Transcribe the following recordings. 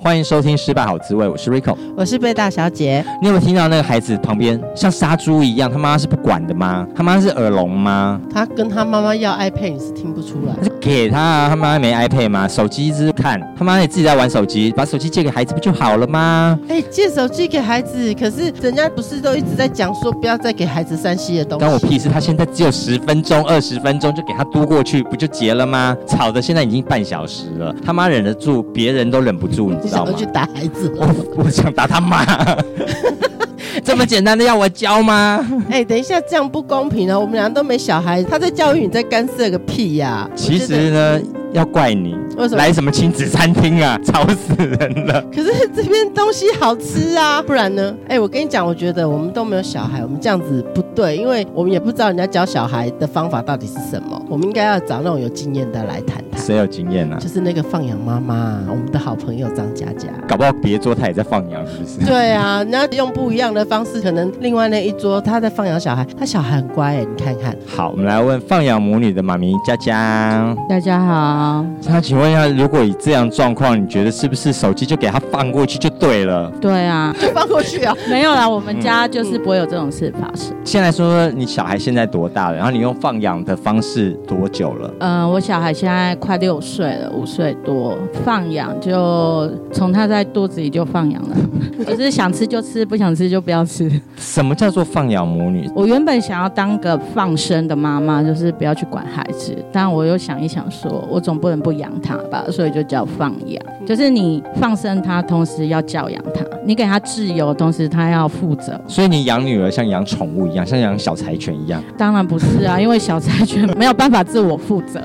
欢迎收听《失败好滋味》，我是 Rico，我是贝大小姐。你有没有听到那个孩子旁边像杀猪一样？他妈妈是不管的吗？他妈妈是耳聋吗？他跟他妈妈要 iPad，你是听不出来。就给他啊，他妈妈没 iPad 吗？手机一直看，他妈妈也自己在玩手机，把手机借给孩子不就好了吗？哎，借手机给孩子，可是人家不是都一直在讲说不要再给孩子三 C 的东西？关我屁事！他现在只有十分钟、二十分钟，就给他嘟过去，不就结了吗？吵的现在已经半小时了，他妈忍得住，别人都忍不住，你知道吗？去打孩子。我我想打他妈，这么简单的要我教吗？哎、欸，等一下，这样不公平啊！我们俩都没小孩，他在教育你在干涉个屁呀、啊！其实呢。要怪你，为什么来什么亲子餐厅啊？吵死人了！可是这边东西好吃啊，不然呢？哎，我跟你讲，我觉得我们都没有小孩，我们这样子不对，因为我们也不知道人家教小孩的方法到底是什么。我们应该要找那种有经验的来谈谈。谁有经验呢、啊？就是那个放养妈妈，我们的好朋友张佳佳。搞不好别桌他也在放养，是不是？对啊，人家用不一样的方式，可能另外那一桌他在放养小孩，他小孩很乖哎，你看看。好，我们来问放养母女的妈咪佳佳。大家好。他请问一下，如果以这样状况，你觉得是不是手机就给他放过去就对了？对啊，就放过去啊？没有啦，我们家就是不会有这种事发生。先来说说你小孩现在多大了？然后你用放养的方式多久了？嗯、呃，我小孩现在快六岁了，五岁多。放养就从他在肚子里就放养了，就是想吃就吃，不想吃就不要吃。什么叫做放养母女？我原本想要当个放生的妈妈，就是不要去管孩子，但我又想一想说，说我总不能不养它吧，所以就叫放养，就是你放生它，同时要教养它，你给他自由，同时他要负责。所以你养女儿像养宠物一样，像养小柴犬一样？当然不是啊，因为小柴犬没有办法自我负责。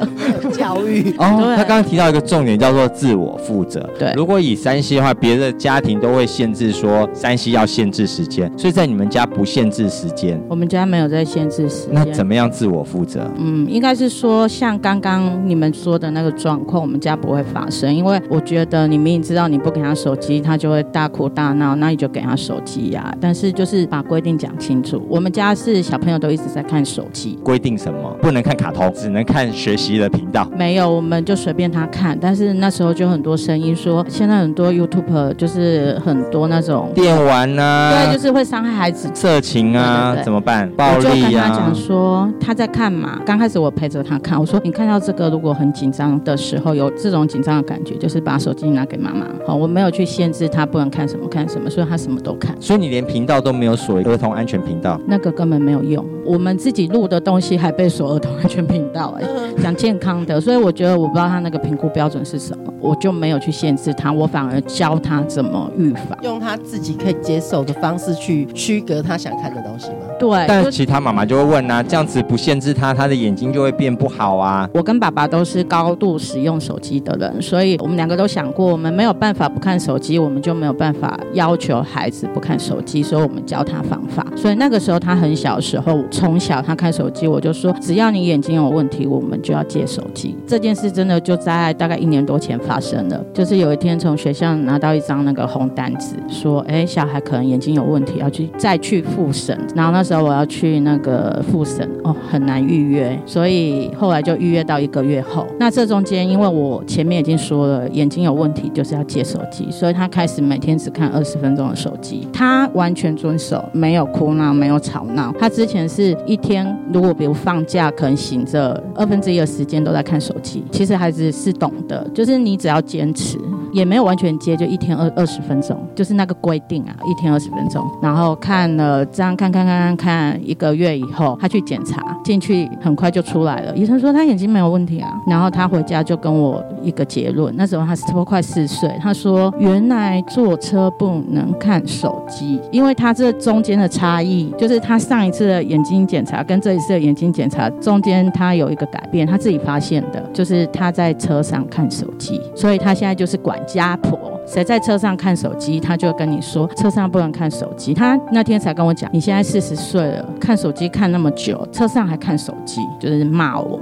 教育 哦，他刚刚提到一个重点，叫做自我负责。对，如果以山西的话，别的家庭都会限制说山西要限制时间，所以在你们家不限制时间。我们家没有在限制时间。那怎么样自我负责？嗯，应该是说像刚刚你们说的那个状况，我们家不会发生，因为我觉得你明明知道你不给他手机，他就会大哭大闹，那你就给他手机呀、啊。但是就是把规定讲清楚，我们家是小朋友都一直在看手机。规定什么？不能看卡通，只能看学习的频道。没有，我们就随便他看。但是那时候就很多声音说，现在很多 YouTube 就是很多那种电玩啊，对，就是会伤害孩子、色情啊，对对对，怎么办？暴力啊。我就跟他讲说他在看嘛。刚开始我陪着他看，我说你看到这个，如果很紧张的时候有这种紧张的感觉，就是把手机拿给妈妈。好，我没有去限制他不能看什么看什么，所以他什么都看。所以你连频道都没有锁儿童安全频道？那个根本没有用。我们自己录的东西还被锁儿童安全频道、欸，哎，讲健康的。所以我觉得我不知道他那个评估标准是什么，我就没有去限制他，我反而教他怎么预防，用他自己可以接受的方式去区隔他想看的东西吗？对。但其他妈妈就会问啊，这样子不限制他，他的眼睛就会变不好啊。我跟爸爸都是高度使用手机的人，所以我们两个都想过，我们没有办法不看手机，我们就没有办法要求孩子不看手机，所以我们教他方法。所以那个时候他很小的时候，从小他看手机，我就说，只要你眼睛有问题，我们就要借手机。这件事真的就在大概一年多前发生了，就是有一天从学校拿到一张那个红单子，说，哎，小孩可能眼睛有问题，要去再去复审。然后那时候我要去那个复审，哦，很难预约，所以后来就预约到一个月后。那这中间，因为我前面已经说了眼睛有问题，就是要借手机，所以他开始每天只看二十分钟的手机。他完全遵守，没有哭闹，没有吵闹。他之前是一天，如果比如放假，可能醒着二分之一的时间都在看手机。其实孩子是懂的，就是你只要坚持，也没有完全接，就一天二二十分钟，就是那个规定啊，一天二十分钟。然后看了这样看看看看看一个月以后，他去检查，进去很快就出来了。医生说他眼睛没有问题啊。然后他回家就跟我一个结论，那时候他差不多快四岁，他说原来坐车不能看手机，因为他这中间的差异，就是他上一次的眼睛检查跟这一次的眼睛检查中间他有一个改变，他自己发现的，就是他在车上看手机，所以他现在就是管家婆。谁在车上看手机，他就会跟你说车上不能看手机。他那天才跟我讲，你现在四十岁了，看手机看那么久，车上还看手机，就是骂我。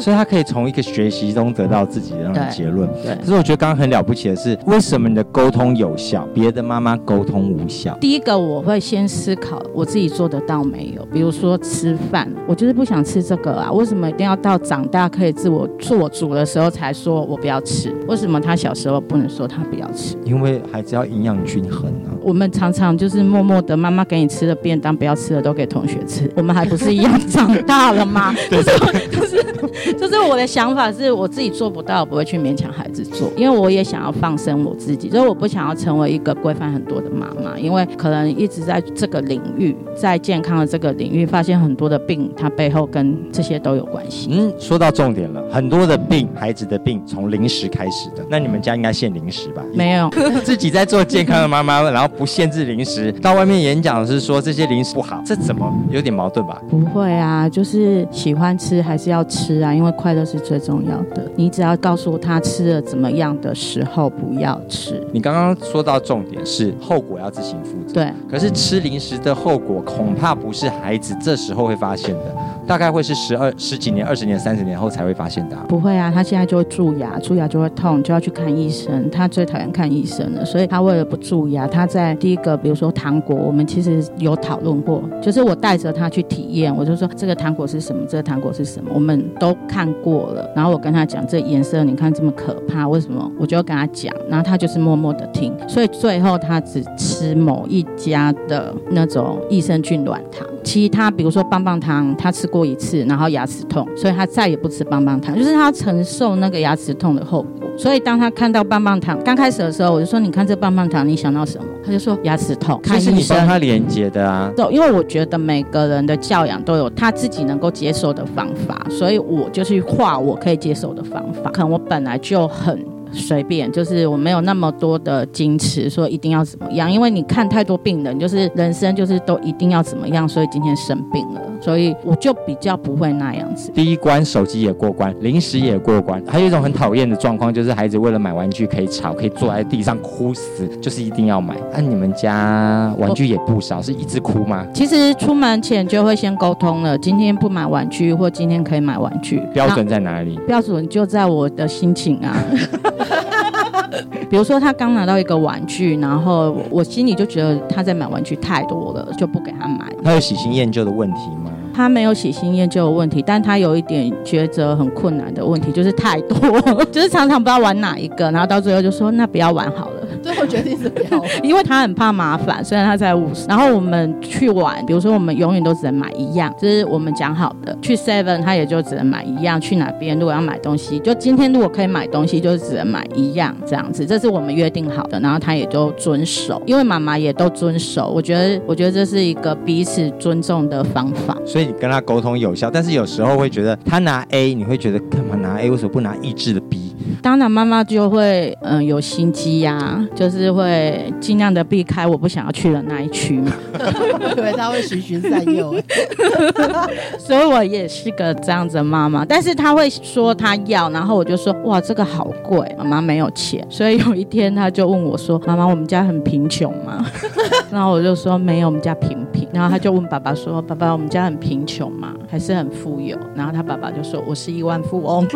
所以他可以从一个学习中得到自己的那种结论。对。可是我觉得刚刚很了不起的是，为什么你的沟通有效，别的妈妈沟通无效？第一个我会先思考我自己做得到没有，比如说吃饭，我就是不想吃这个啊，为什么一定要到长大可以自我做主的时候才说我不要吃？为什么他小时候不能说他不要因为孩子要营养均衡啊。我们常常就是默默的，妈妈给你吃的便当，不要吃的都给同学吃。我们还不是一样长大了吗？对，就是 就是我的想法是我自己做不到，我不会去勉强孩子做，因为我也想要放生我自己，所以我不想要成为一个规范很多的妈妈，因为可能一直在这个领域，在健康的这个领域，发现很多的病，它背后跟这些都有关系。嗯，说到重点了，很多的病，孩子的病从零食开始的，那你们家应该限零食吧？没有，自己在做健康的妈妈，然后不限制零食，到外面演讲是说这些零食不好，这怎么有点矛盾吧？不会啊，就是喜欢吃还是要吃啊，因为快乐是最重要的。你只要告诉他吃了怎么样的时候不要吃。你刚刚说到重点是后果要自行负责，对。可是吃零食的后果恐怕不是孩子这时候会发现的，大概会是十二十几年、二十年、三十年后才会发现的啊。不会啊，他现在就会蛀牙，蛀牙就会痛，就要去看医生。他最讨厌看医生了，所以他为了不蛀牙，他在在第一个，比如说糖果，我们其实有讨论过，就是我带着他去体验，我就说这个糖果是什么，这个糖果是什么，我们都看过了。然后我跟他讲，这颜色你看这么可怕，为什么？我就跟他讲，然后他就是默默的听，所以最后他只吃某一家的那种益生菌软糖，其他比如说棒棒糖，他吃过一次，然后牙齿痛，所以他再也不吃棒棒糖，就是他承受那个牙齿痛的后果。所以当他看到棒棒糖刚开始的时候，我就说：“你看这棒棒糖，你想到什么？”他就说：“牙齿痛。”这是你帮他连接的啊。因为我觉得每个人的教养都有他自己能够接受的方法，所以我就去画我可以接受的方法。可能我本来就很随便，就是我没有那么多的矜持，说一定要怎么样。因为你看太多病人，就是人生就是都一定要怎么样，所以今天生病了。所以我就比较不会那样子。第一关手机也过关，零食也过关，还有一种很讨厌的状况，就是孩子为了买玩具可以吵，可以坐在地上哭死，就是一定要买。那、啊、你们家玩具也不少，是一直哭吗？其实出门前就会先沟通了，今天不买玩具，或今天可以买玩具。标准在哪里？标准就在我的心情啊。比如说他刚拿到一个玩具，然后我心里就觉得他在买玩具太多了，就不给他买。他有喜新厌旧的问题吗？他没有喜新厌旧的问题，但他有一点抉择很困难的问题，就是太多，就是常常不知道玩哪一个，然后到最后就说那不要玩好了。最后决定是不要，因为他很怕麻烦，虽然他才五十。然后我们去玩，比如说我们永远都只能买一样，这是我们讲好的。去 Seven 他也就只能买一样，去哪边如果要买东西，就今天如果可以买东西，就只能买一样这样子，这是我们约定好的。然后他也就遵守，因为妈妈也都遵守。我觉得，我觉得这是一个彼此尊重的方法。所以你跟他沟通有效，但是有时候会觉得他拿 A，你会觉得干嘛拿 A？为什么不拿意志的 B？当然妈妈就会嗯有心机呀、啊。就是会尽量的避开我不想要去的那一区嘛，以为他会循循善诱，所以我也是个这样子的妈妈。但是他会说他要，然后我就说哇这个好贵，妈妈没有钱。所以有一天他就问我说妈妈我们家很贫穷吗？然后我就说没有，我们家平平。然后他就问爸爸说爸爸我们家很贫穷吗？还是很富有？然后他爸爸就说我是亿万富翁。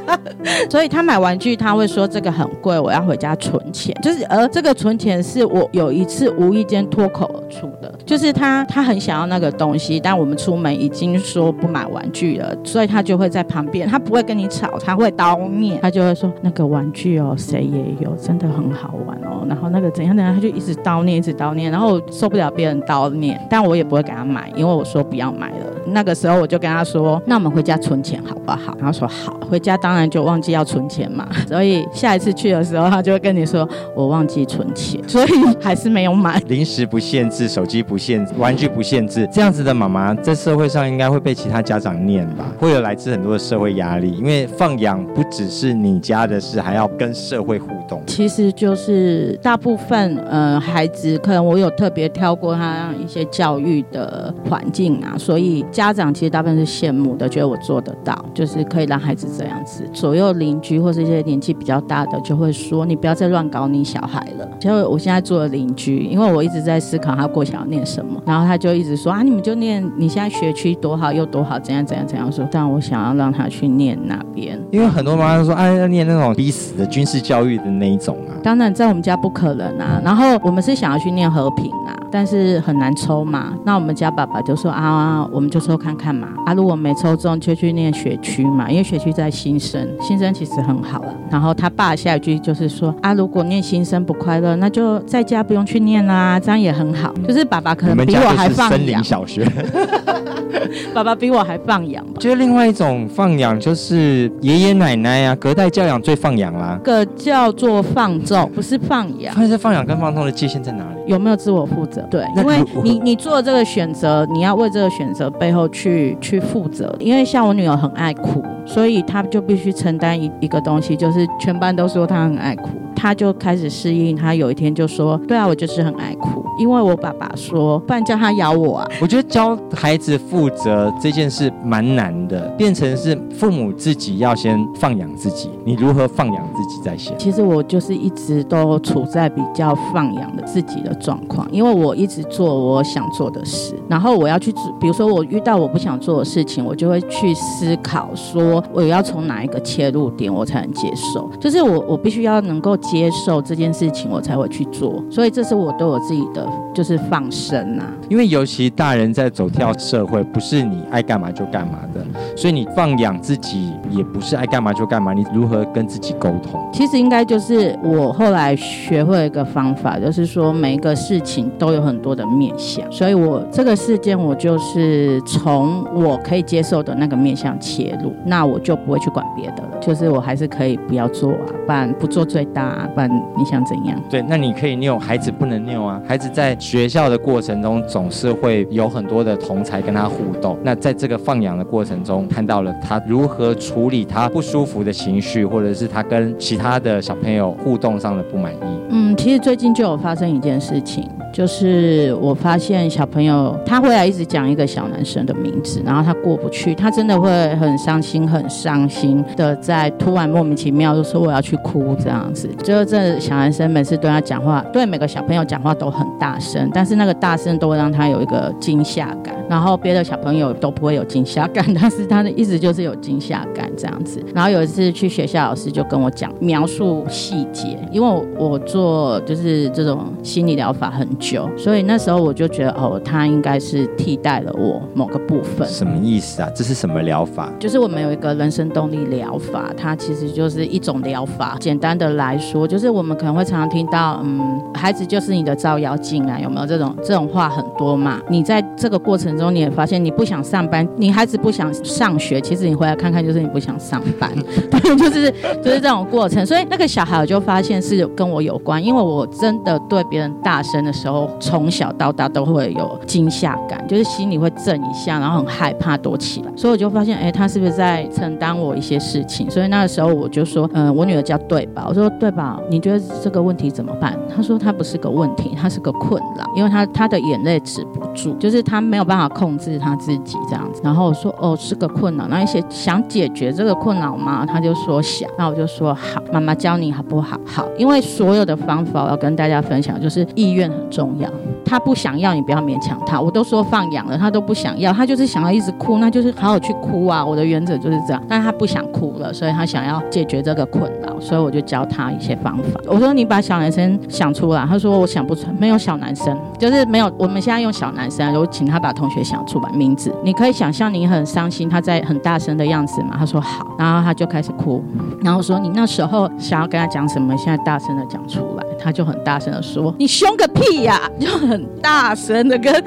所以他买玩具他会说这个很贵，我要回家存钱。就是。而这个存钱是我有一次无意间脱口而出的，就是他他很想要那个东西，但我们出门已经说不买玩具了，所以他就会在旁边，他不会跟你吵，他会叨念，他就会说那个玩具哦，谁也有，真的很好玩哦，然后那个怎样怎样，他就一直叨念，一直叨念，然后受不了别人叨念，但我也不会给他买，因为我说不要买了。那个时候我就跟他说，那我们回家存钱好不好？然后说好，回家当然就忘记要存钱嘛，所以下一次去的时候，他就会跟你说我忘记存钱，所以还是没有买。零食不限制，手机不限制，玩具不限制，这样子的妈妈在社会上应该会被其他家长念吧？会有来自很多的社会压力，因为放养不只是你家的事，还要跟社会互动。其实就是大部分呃孩子，可能我有特别挑过他一些教育的环境啊，所以。家长其实大部分是羡慕的，觉得我做得到，就是可以让孩子这样子。左右邻居或是一些年纪比较大的就会说：“你不要再乱搞你小孩了。”结果我现在做了邻居，因为我一直在思考他过想要念什么，然后他就一直说：“啊，你们就念你现在学区多好又多好，怎样怎样怎样说。”但我想要让他去念那边，因为很多妈妈说：“哎、啊，要念那种逼死的军事教育的那一种啊。”当然，在我们家不可能啊。然后我们是想要去念和平啊，但是很难抽嘛。那我们家爸爸就说：“啊，我们就抽看看嘛。啊，如果没抽中，就去念学区嘛，因为学区在新生，新生其实很好了。”然后他爸下一句就是说：“啊，如果念新生不快乐，那就在家不用去念啦，这样也很好。”就是爸爸可能比我还放养。森林小学。爸爸比我还放养。就是另外一种放养，就是爷爷奶奶啊，隔代教养最放养啦。这个叫做放纵，不是放养。但是放养跟放纵的界限在哪里？有没有自我负责？对，因为你你做这个选择，你要为这个选择背后去去负责。因为像我女儿很爱哭，所以她就必须承担一一个东西，就是全班都说她很爱哭。他就开始适应，他有一天就说：“对啊，我就是很爱哭，因为我爸爸说，不然叫他咬我啊。”我觉得教孩子负责这件事蛮难的，变成是父母自己要先放养自己。你如何放养自己在先？其实我就是一直都处在比较放养的自己的状况，因为我一直做我想做的事，然后我要去，比如说我遇到我不想做的事情，我就会去思考说，我要从哪一个切入点我才能接受，就是我我必须要能够。接受这件事情，我才会去做。所以这是我对我自己的就是放生啊。因为尤其大人在走跳社会，不是你爱干嘛就干嘛的，所以你放养自己也不是爱干嘛就干嘛。你如何跟自己沟通？其实应该就是我后来学会一个方法，就是说每一个事情都有很多的面向，所以我这个事件我就是从我可以接受的那个面向切入，那我就不会去管别的了。就是我还是可以不要做啊，不然不做最大。啊，不然你想怎样？对，那你可以拗，孩子不能拗啊。孩子在学校的过程中，总是会有很多的同才跟他互动。那在这个放养的过程中，看到了他如何处理他不舒服的情绪，或者是他跟其他的小朋友互动上的不满意。嗯，其实最近就有发生一件事情。就是我发现小朋友他会来一直讲一个小男生的名字，然后他过不去，他真的会很伤心、很伤心的，在突然莫名其妙就说我要去哭这样子。就是这小男生每次对他讲话，对每个小朋友讲话都很大声，但是那个大声都会让他有一个惊吓感，然后别的小朋友都不会有惊吓感，但是他的意思就是有惊吓感这样子。然后有一次去学校，老师就跟我讲描述细节，因为我，我做就是这种心理疗法很久。所以那时候我就觉得，哦，他应该是替代了我某个部分。什么意思啊？这是什么疗法？就是我们有一个人生动力疗法，它其实就是一种疗法。简单的来说，就是我们可能会常常听到，嗯，孩子就是你的照妖镜啊，有没有这种这种话很多嘛？你在这个过程中，你也发现你不想上班，你孩子不想上学，其实你回来看看，就是你不想上班，对，就是就是这种过程。所以那个小孩我就发现是跟我有关，因为我真的对别人大声的时候。从小到大都会有惊吓感，就是心里会震一下，然后很害怕躲起来。所以我就发现，哎，他是不是在承担我一些事情？所以那个时候我就说，嗯、我女儿叫对吧，我说对吧宝，你觉得这个问题怎么办？他说他不是个问题，他是个困扰，因为他他的眼泪止不住，就是他没有办法控制他自己这样子。然后我说，哦，是个困扰，那一些想解决这个困扰吗？他就说想，那我就说好，妈妈教你好不好？好，因为所有的方法我要跟大家分享，就是意愿很重要。他不想要，你不要勉强他。我都说放养了，他都不想要，他就是想要一直哭，那就是好好去哭啊。我的原则就是这样，但是他不想哭了，所以他想要解决这个困扰，所以我就教他一些方法。我说你把小男生想想出来，他说我想不出来，没有小男生，就是没有。我们现在用小男生，我请他把同学想出来名字。你可以想象你很伤心，他在很大声的样子嘛。他说好，然后他就开始哭，然后说你那时候想要跟他讲什么，现在大声的讲出来，他就很大声的说你凶个屁呀！就很大声的跟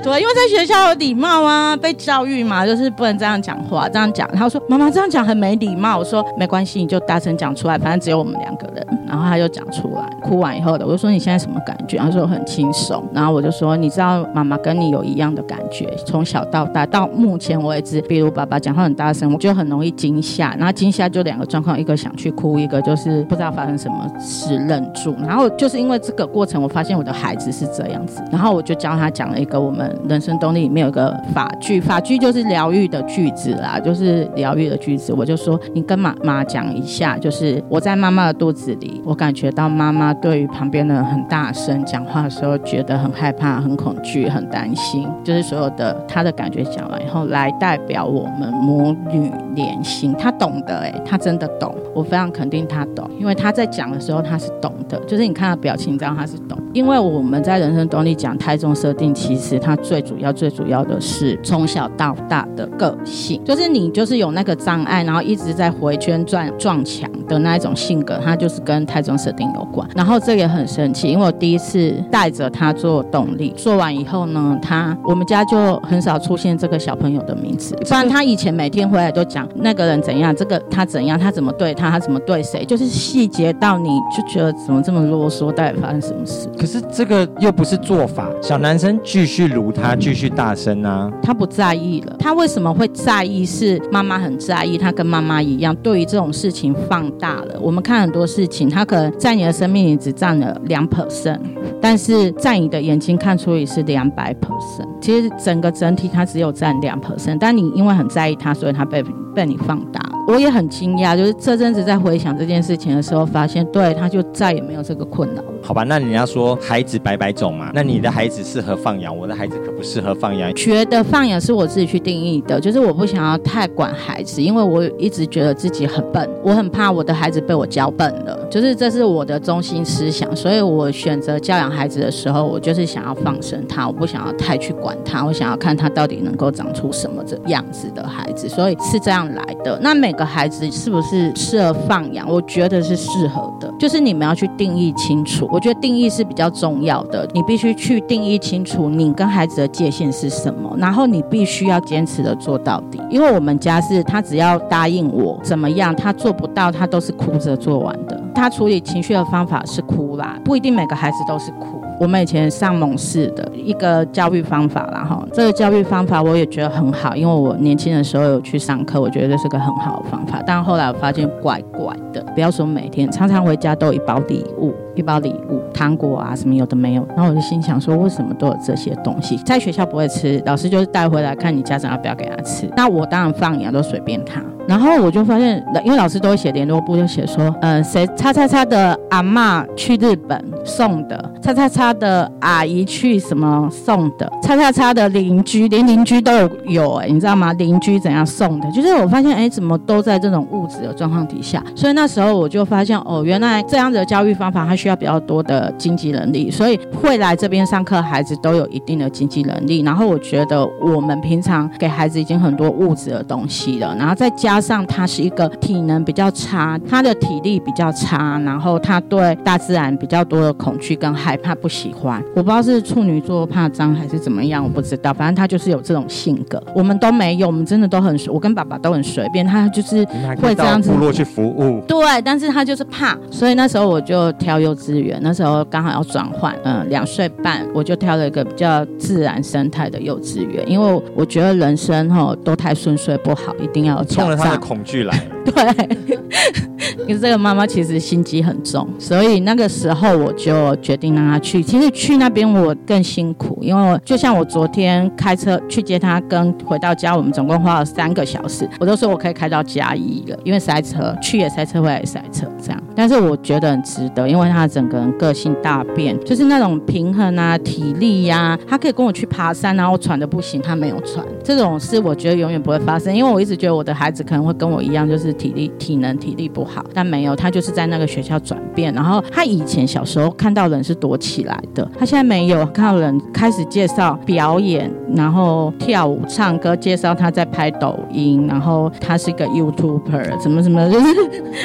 对，因为在学校有礼貌啊，被教育嘛，就是不能这样讲话，这样讲。他说妈妈这样讲很没礼貌。我说没关系，你就大声讲出来，反正只有我们两个人。然后他就讲出来，哭完以后的，我就说你现在什么感觉？他说很轻松，然后我就说你知道妈妈跟你有一样的感觉，从小到大到目前为止，比如爸爸讲话很大声，我就很容易惊吓，然后惊吓就两个状况，一个想去哭，一个就是不知道发生什么事愣住，然后就是因为这个过程，我发现我的孩子是这样子，然后我就教他讲了一个我们人生动力里面有个法句，法句就是疗愈的句子啦，就是疗愈的句子，我就说你跟妈妈讲一下，就是我在妈妈的肚子里，我感觉到妈妈对于旁边的人很大声讲话的时候，觉得很害怕、很恐惧、很担心，就是所有的她的感觉讲完以后，来代表我们母女连心，她懂得、欸，哎，他真的懂，我非常肯定她懂，因为她在讲的时候她是懂的，就是你看她表情，你知道他是懂，因为我们在人生动力讲胎中设定，其实它最主要、最主要的是从小到大的个性，就是你就是有那个障碍，然后一直在回圈转撞墙的那一种性格，它就是跟胎中设定有关，然后这也很神奇，因为我第一次带着他做动力，做完以后呢，他我们家就很少出现这个小朋友的名字，不然他以前每天回来都讲那个人怎样，这个他怎样，他怎么对他，他怎么对谁，就是细节到你就觉得怎么这么啰嗦，到底发生什么事？可是这个又不是做法，小男生继续如他，继续大声啊，他不在意了，他为什么会在意？是妈妈很在意，他跟妈妈一样，对于这种事情放大了。我们看很多事情，他可能在你的生命里只占了两 percent，但是在你的眼睛看出也是两百 percent。其实整个整体它只有占两 percent，但你因为很在意他，所以他被被你放大。我也很惊讶，就是这阵子在回想这件事情的时候，发现对他就再也没有这个困扰。好吧，那你要说孩子百百种嘛，那你的孩子适合放养，我的孩子可不适合放养。觉得放养是我自己去定义的，就是我不想要太管孩子，因为我一直觉得自己很笨，我很怕我的孩子被我教笨了，就是是这是我的中心思想，所以我选择教养孩子的时候，我就是想要放生他，我不想要太去管他，我想要看他到底能够长出什么这样子的孩子，所以是这样来的。那每个孩子是不是适合放养？我觉得是适合的，就是你们要去定义清楚。我觉得定义是比较重要的，你必须去定义清楚你跟孩子的界限是什么，然后你必须要坚持的做到底。因为我们家是他只要答应我怎么样，他做不到，他都是哭着做完的。他处理情绪的方法是哭啦，不一定每个孩子都是哭。我们以前上蒙氏的一个教育方法然后，这个教育方法我也觉得很好，因为我年轻的时候有去上课，我觉得这是个很好的方法。但后来我发现怪怪的，不要说每天，常常回家都有一包礼物，一包礼物，糖果啊什么有的没有。然后我就心想说，为什么都有这些东西？在学校不会吃，老师就是带回来看你家长要不要给他吃。那我当然放养都随便他。然后我就发现，因为老师都会写联络簿，就写说，呃，谁叉叉叉的阿嬷去日本送的，叉叉叉的阿姨去什么送的，叉叉叉的邻居，连邻居都有有哎，你知道吗？邻居怎样送的？就是我发现，哎，怎么都在这种物质的状况底下？所以那时候我就发现，哦，原来这样子的教育方法，它需要比较多的经济能力，所以会来这边上课孩子都有一定的经济能力。然后我觉得我们平常给孩子已经很多物质的东西了，然后再加。加上他是一个体能比较差，他的体力比较差，然后他对大自然比较多的恐惧跟害怕，不喜欢。我不知道是处女座怕脏还是怎么样，我不知道。反正他就是有这种性格。我们都没有，我们真的都很，我跟爸爸都很随便。他就是会这样子。部落去服务。对，但是他就是怕，所以那时候我就挑幼资源。那时候刚好要转换，嗯，两岁半，我就挑了一个比较自然生态的幼稚园，因为我觉得人生哈都太顺遂不好，一定要冲了。他的恐惧来，对，因为这个妈妈其实心机很重，所以那个时候我就决定让她去。其实去那边我更辛苦，因为就像我昨天开车去接她，跟回到家，我们总共花了三个小时。我都说我可以开到嘉义了，因为塞车，去也塞车，回来也塞车，这样。但是我觉得很值得，因为她整个人个性大变，就是那种平衡啊、体力呀、啊，她可以跟我去爬山，然后喘的不行，她没有喘。这种事我觉得永远不会发生，因为我一直觉得我的孩子可能。会跟我一样，就是体力、体能、体力不好，但没有，他就是在那个学校转变。然后他以前小时候看到人是躲起来的，他现在没有看到人，开始介绍表演，然后跳舞、唱歌，介绍他在拍抖音，然后他是一个 YouTuber，什么什么，就是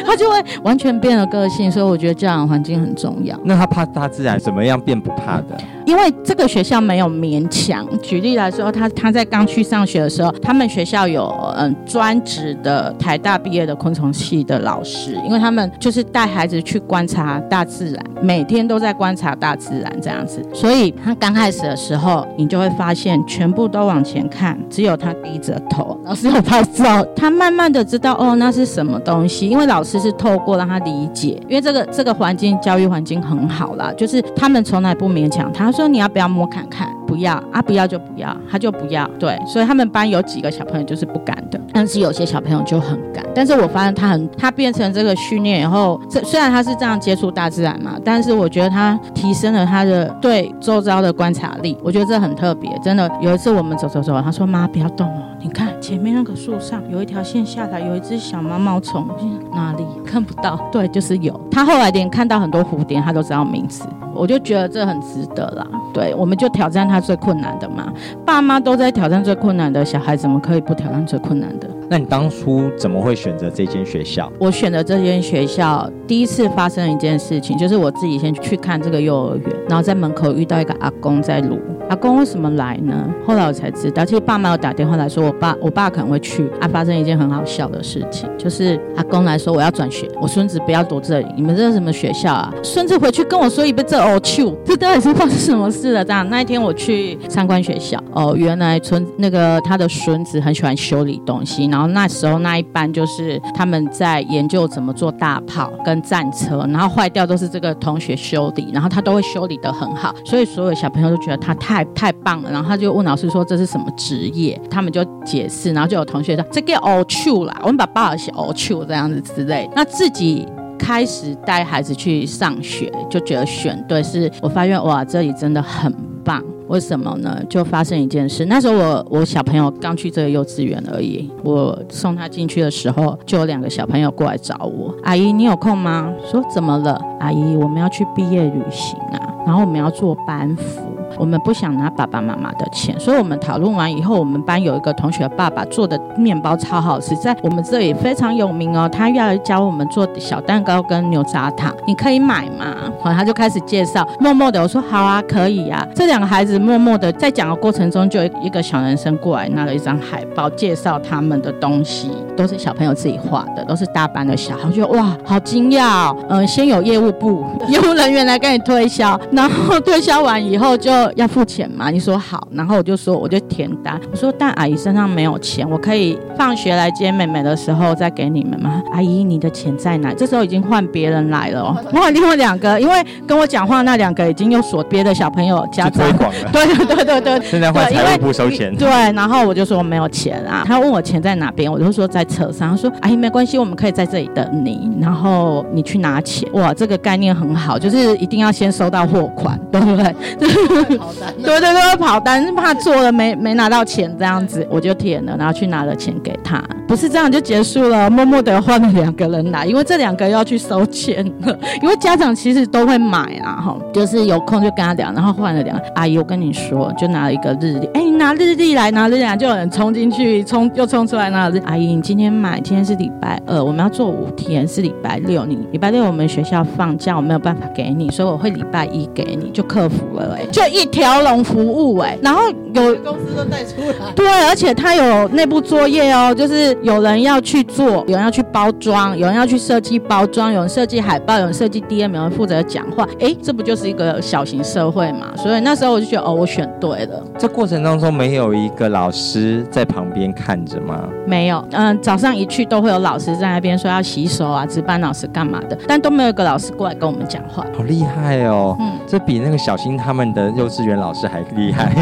他就会完全变了个性。所以我觉得教养环境很重要。那他怕大自然怎么样变不怕的？因为这个学校没有勉强。举例来说，他他在刚去上学的时候，他们学校有嗯专职的台大毕业的昆虫系的老师，因为他们就是带孩子去观察大自然，每天都在观察大自然这样子。所以他刚开始的时候，你就会发现全部都往前看，只有他低着头，老师有拍照，他慢慢的知道哦，那是什么东西，因为老师是透过让他理解，因为这个这个环境教育环境很好啦，就是他们从来不勉强，他说你要不要摸看看。不要啊！不要就不要，他就不要。对，所以他们班有几个小朋友就是不敢的，但是有些小朋友就很敢。但是我发现他很，他变成这个训练以后，这虽然他是这样接触大自然嘛，但是我觉得他提升了他的对周遭的观察力。我觉得这很特别，真的。有一次我们走走走，他说：“妈，不要动哦，你看前面那个树上有一条线下来，有一只小毛毛虫，哪里看不到？对，就是有。他后来连看到很多蝴蝶，他都知道名字。”我就觉得这很值得啦，对，我们就挑战他最困难的嘛。爸妈都在挑战最困难的，小孩怎么可以不挑战最困难的？那你当初怎么会选择这间学校？我选择这间学校，第一次发生一件事情，就是我自己先去看这个幼儿园，然后在门口遇到一个阿公在录。阿公为什么来呢？后来我才知道，其实爸妈有打电话来说，我爸我爸可能会去。啊，发生一件很好笑的事情，就是阿公来说我要转学，我孙子不要读这里，你们这是什么学校啊？孙子回去跟我说一遍这。哦，去，这到底是发生什么事了？这样，那一天我去参观学校，哦，原来村那个他的孙子很喜欢修理东西，然后那时候那一班就是他们在研究怎么做大炮跟战车，然后坏掉都是这个同学修理，然后他都会修理得很好，所以所有小朋友都觉得他太太棒了，然后他就问老师说，这是什么职业，他们就解释，然后就有同学说这个哦去啦，我们把爸爸写哦去这样子之类，那自己。开始带孩子去上学，就觉得选对，是我发现哇，这里真的很棒。为什么呢？就发生一件事，那时候我我小朋友刚去这个幼稚园而已，我送他进去的时候，就有两个小朋友过来找我，阿姨你有空吗？说怎么了？阿姨我们要去毕业旅行啊，然后我们要做班服。我们不想拿爸爸妈妈的钱，所以我们讨论完以后，我们班有一个同学爸爸做的面包超好吃，在我们这里非常有名哦。他要教我们做小蛋糕跟牛轧糖，你可以买吗？好，他就开始介绍，默默的我说好啊，可以啊。这两个孩子默默的在讲的过程中，就一个小男生过来拿了一张海报，介绍他们的东西，都是小朋友自己画的，都是大班的小孩，就哇，好惊讶哦。嗯，先有业务部业务人员来跟你推销，然后推销完以后就。要付钱吗？你说好，然后我就说我就填单。我说但阿姨身上没有钱，我可以放学来接妹妹的时候再给你们吗？阿姨，你的钱在哪？这时候已经换别人来了哦，我换另外两个，因为跟我讲话那两个已经有锁别的小朋友家长推广了。对对对对对，现在换财务部收钱。对，然后我就说我没有钱啊。他问我钱在哪边，我就说在车上。他说阿姨没关系，我们可以在这里等你，然后你去拿钱。哇，这个概念很好，就是一定要先收到货款，对不对？跑单，对对对，跑单是怕做了没没拿到钱这样子，我就填了，然后去拿了钱给他。不是这样就结束了，默默的换了两个人来，因为这两个要去收钱了。因为家长其实都会买啦，哈，就是有空就跟他聊，然后换了两个阿姨，我跟你说，就拿了一个日历，哎，你拿日历来，拿日历来，就有人冲进去，冲又冲出来拿日。阿姨，你今天买，今天是礼拜二，我们要做五天，是礼拜六，你礼拜六我们学校放假，我没有办法给你，所以我会礼拜一给你，就克服了，哎，就一条龙服务，哎，然后有公司都带出来，对，而且他有内部作业哦，就是。有人要去做，有人要去包装，有人要去设计包装，有人设计海报，有人设计 DM，有人负责讲话。哎，这不就是一个小型社会嘛？所以那时候我就觉得，哦，我选对了。这过程当中没有一个老师在旁边看着吗？没有，嗯，早上一去都会有老师在那边说要洗手啊，值班老师干嘛的，但都没有一个老师过来跟我们讲话。好厉害哦！嗯，这比那个小新他们的幼稚园老师还厉害。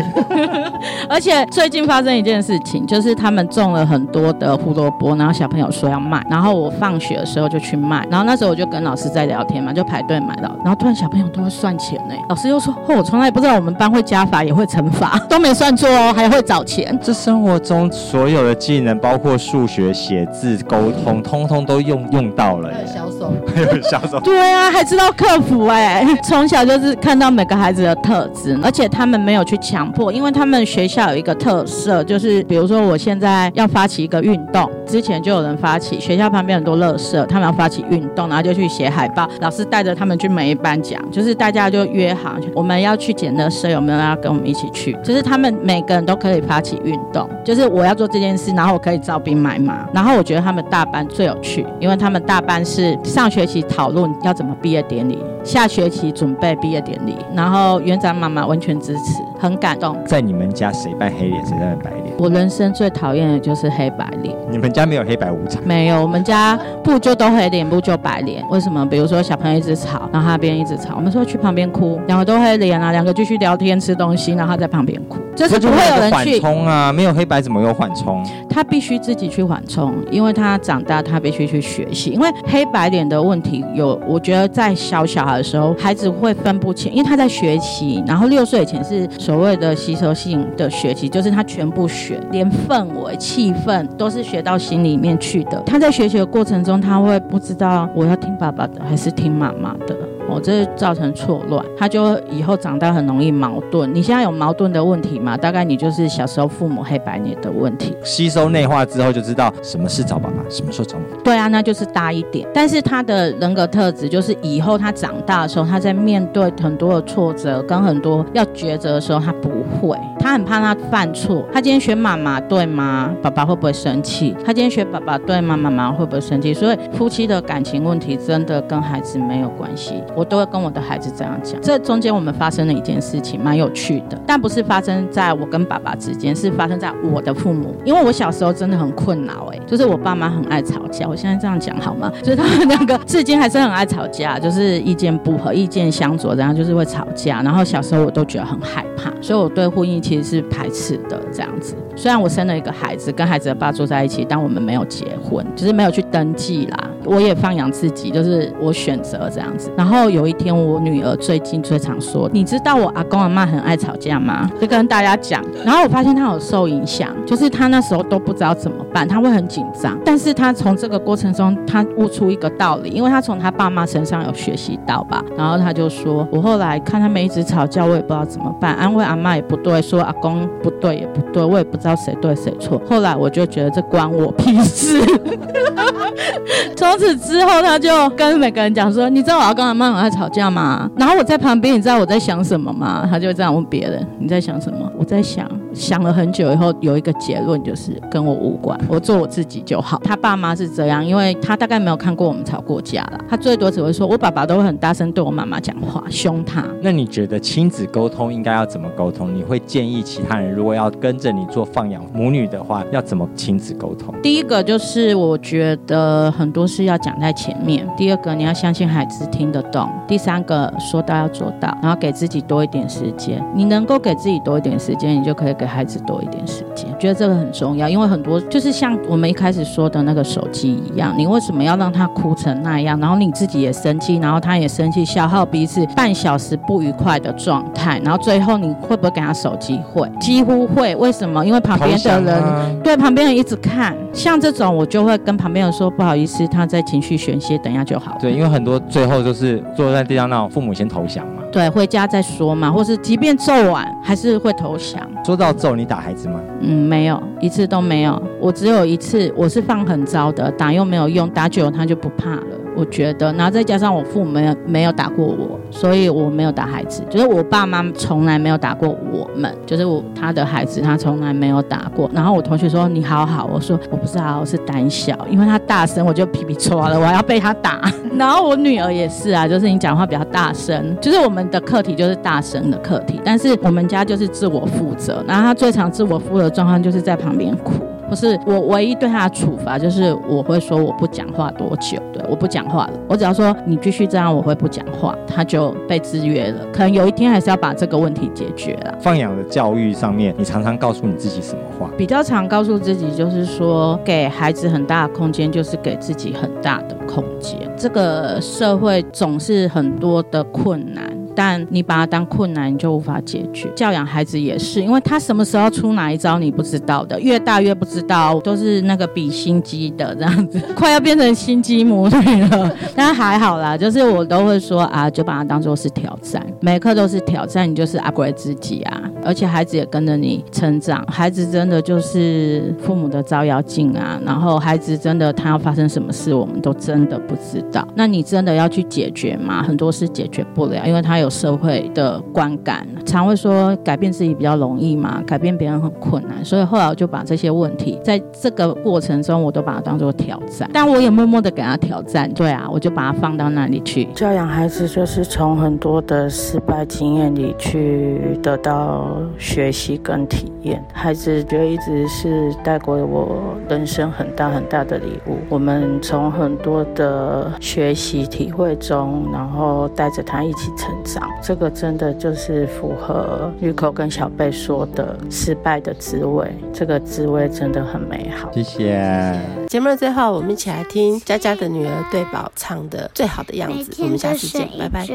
而且最近发生一件事情，就是他们种了很多的。胡萝卜，然后小朋友说要卖，然后我放学的时候就去卖，然后那时候我就跟老师在聊天嘛，就排队买到，然后突然小朋友都会算钱呢，老师又说，哦，我从来不知道我们班会加法也会乘法，都没算错哦，还会找钱。这生活中所有的技能，包括数学、写字、沟通，通通都用用到了耶。手，还有销售，对啊，还知道客服哎、欸，从小就是看到每个孩子的特质，而且他们没有去强迫，因为他们学校有一个特色，就是比如说我现在要发起一个运动，之前就有人发起，学校旁边很多乐社，他们要发起运动，然后就去写海报，老师带着他们去每一班讲，就是大家就约好我们要去捡乐社，有没有人要跟我们一起去？就是他们每个人都可以发起运动，就是我要做这件事，然后我可以招兵买马，然后我觉得他们大班最有趣，因为他们大班是上学期讨论要怎么毕业典礼，下学期准备毕业典礼，然后园长妈妈完全支持，很感动。在你们家谁扮黑脸，谁扮白？我人生最讨厌的就是黑白脸。你们家没有黑白无常？没有，我们家不就都黑脸，不就白脸？为什么？比如说小朋友一直吵，然后他边一直吵，我们说去旁边哭，两个都黑脸啊，两个继续聊天吃东西，然后他在旁边哭，就是不会有人去缓冲啊。没有黑白怎么有缓冲？他必须自己去缓冲，因为他长大，他必须去学习。因为黑白脸的问题有，我觉得在小小孩的时候，孩子会分不清，因为他在学习，然后六岁以前是所谓的吸收性的学习，就是他全部学，连氛围、气氛都是学到心里面去的。他在学习的过程中，他会不知道我要听爸爸的还是听妈妈的。哦，这造成错乱，他就以后长大很容易矛盾。你现在有矛盾的问题吗？大概你就是小时候父母黑白脸的问题。吸收内化之后，就知道什么是找爸爸，什么时候找妈妈。对啊，那就是大一点。但是他的人格特质，就是以后他长大的时候，他在面对很多的挫折跟很多要抉择的时候，他不会，他很怕他犯错。他今天选妈妈对吗？爸爸会不会生气？他今天选爸爸对吗？妈妈会不会生气？所以夫妻的感情问题真的跟孩子没有关系。我我都会跟我的孩子这样讲。这中间我们发生了一件事情，蛮有趣的，但不是发生在我跟爸爸之间，是发生在我的父母。因为我小时候真的很困扰，哎，就是我爸妈很爱吵架。我现在这样讲好吗？就是他们两个至今还是很爱吵架，就是意见不合、意见相左，然后就是会吵架。然后小时候我都觉得很害怕，所以我对婚姻其实是排斥的。这样子，虽然我生了一个孩子，跟孩子的爸住在一起，但我们没有结婚，就是没有去登记啦。我也放养自己，就是我选择这样子。然后有一天。我女儿最近最常说：“你知道我阿公阿妈很爱吵架吗？”就跟大家讲。然后我发现她有受影响，就是她那时候都不知道怎么办，她会很紧张。但是她从这个过程中，她悟出一个道理，因为她从她爸妈身上有学习到吧。然后她就说：“我后来看他们一直吵架，我也不知道怎么办，安慰阿妈也不对，说阿公不对也不对，我也不知道谁对谁错。后来我就觉得这关我屁事。从此之后，他就跟每个人讲说：‘你知道我要跟阿妈很爱吵架。’吗，然后我在旁边，你知道我在想什么吗？他就这样问别人：“你在想什么？”我在想，想了很久以后，有一个结论就是跟我无关，我做我自己就好。他爸妈是这样，因为他大概没有看过我们吵过架了，他最多只会说我爸爸都会很大声对我妈妈讲话，凶他。那你觉得亲子沟通应该要怎么沟通？你会建议其他人如果要跟着你做放养母女的话，要怎么亲子沟通？第一个就是我觉得很多事要讲在前面，第二个你要相信孩子听得懂，第三。个说到要做到，然后给自己多一点时间。你能够给自己多一点时间，你就可以给孩子多一点时间。觉得这个很重要，因为很多就是像我们一开始说的那个手机一样，你为什么要让他哭成那样？然后你自己也生气，然后他也生气，消耗彼此半小时不愉快的状态。然后最后你会不会给他手机？会，几乎会。为什么？因为旁边的人、啊、对旁边人一直看，像这种我就会跟旁边人说不好意思，他在情绪宣泄，等一下就好。对，因为很多最后就是坐在地上。那父母先投降嘛？对，回家再说嘛，或是即便揍完还是会投降。说到揍，你打孩子吗？嗯，没有，一次都没有。我只有一次，我是放很招的，打又没有用，打久了他就不怕了。我觉得，然后再加上我父母没有没有打过我，所以我没有打孩子。就是我爸妈从来没有打过我们，就是我他的孩子他从来没有打过。然后我同学说你好好，我说我不知道，我是胆小，因为他大声我就皮皮抽了，我要被他打。然后我女儿也是啊，就是你讲话比较大声，就是我们的课题就是大声的课题，但是我们家就是自我负责。然后他最常自我负责的状况就是在旁边哭。不是我唯一对他的处罚，就是我会说我不讲话多久，对，我不讲话了。我只要说你继续这样，我会不讲话，他就被制约了。可能有一天还是要把这个问题解决了。放养的教育上面，你常常告诉你自己什么话？比较常告诉自己就是说，给孩子很大的空间，就是给自己很大的空间。这个社会总是很多的困难。旦你把它当困难，你就无法解决。教养孩子也是，因为他什么时候出哪一招你不知道的，越大越不知道，都是那个比心机的这样子，快要变成心机母女了。但还好啦，就是我都会说啊，就把它当做是挑战，每刻都是挑战，你就是 upgrade 自己啊，而且孩子也跟着你成长，孩子真的就是父母的照妖镜啊，然后孩子真的他要发生什么事，我们都真的不知道。那你真的要去解决吗？很多事解决不了，因为他有社会的观感，常会说改变自己比较容易嘛，改变别人很困难。所以后来我就把这些问题，在这个过程中，我都把它当做挑战，但我也默默的给他挑战。对啊，我就把它放到那里去。教养孩子就是从很多的失败经验里去得到学习跟体验。孩子觉得一直是带给我人生很大很大的礼物。我们从很多的学习体会中，然后带着他一起成长。这个真的就是符合玉蔻跟小贝说的失败的滋味。这个滋味真的很美好。谢谢。节目的最后，我们一起来听佳佳的女儿对宝唱的《最好的样子》。我们下次见，拜拜。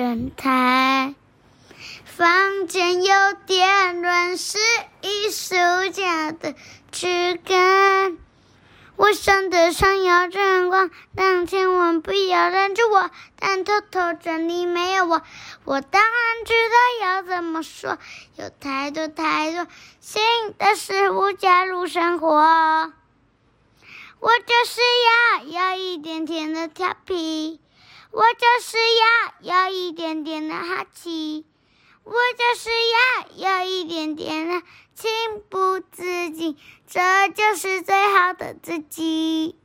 房间有点乱，是艺术家的躯干。我想得想要争光，但千万不要拦住我。但偷偷这里没有我，我当然知道要怎么说。有太多太多新的事物加入生活，我就是要要一点点的调皮，我就是要要一点点的好奇。我就是要有一点点的情不自禁，这就是最好的自己。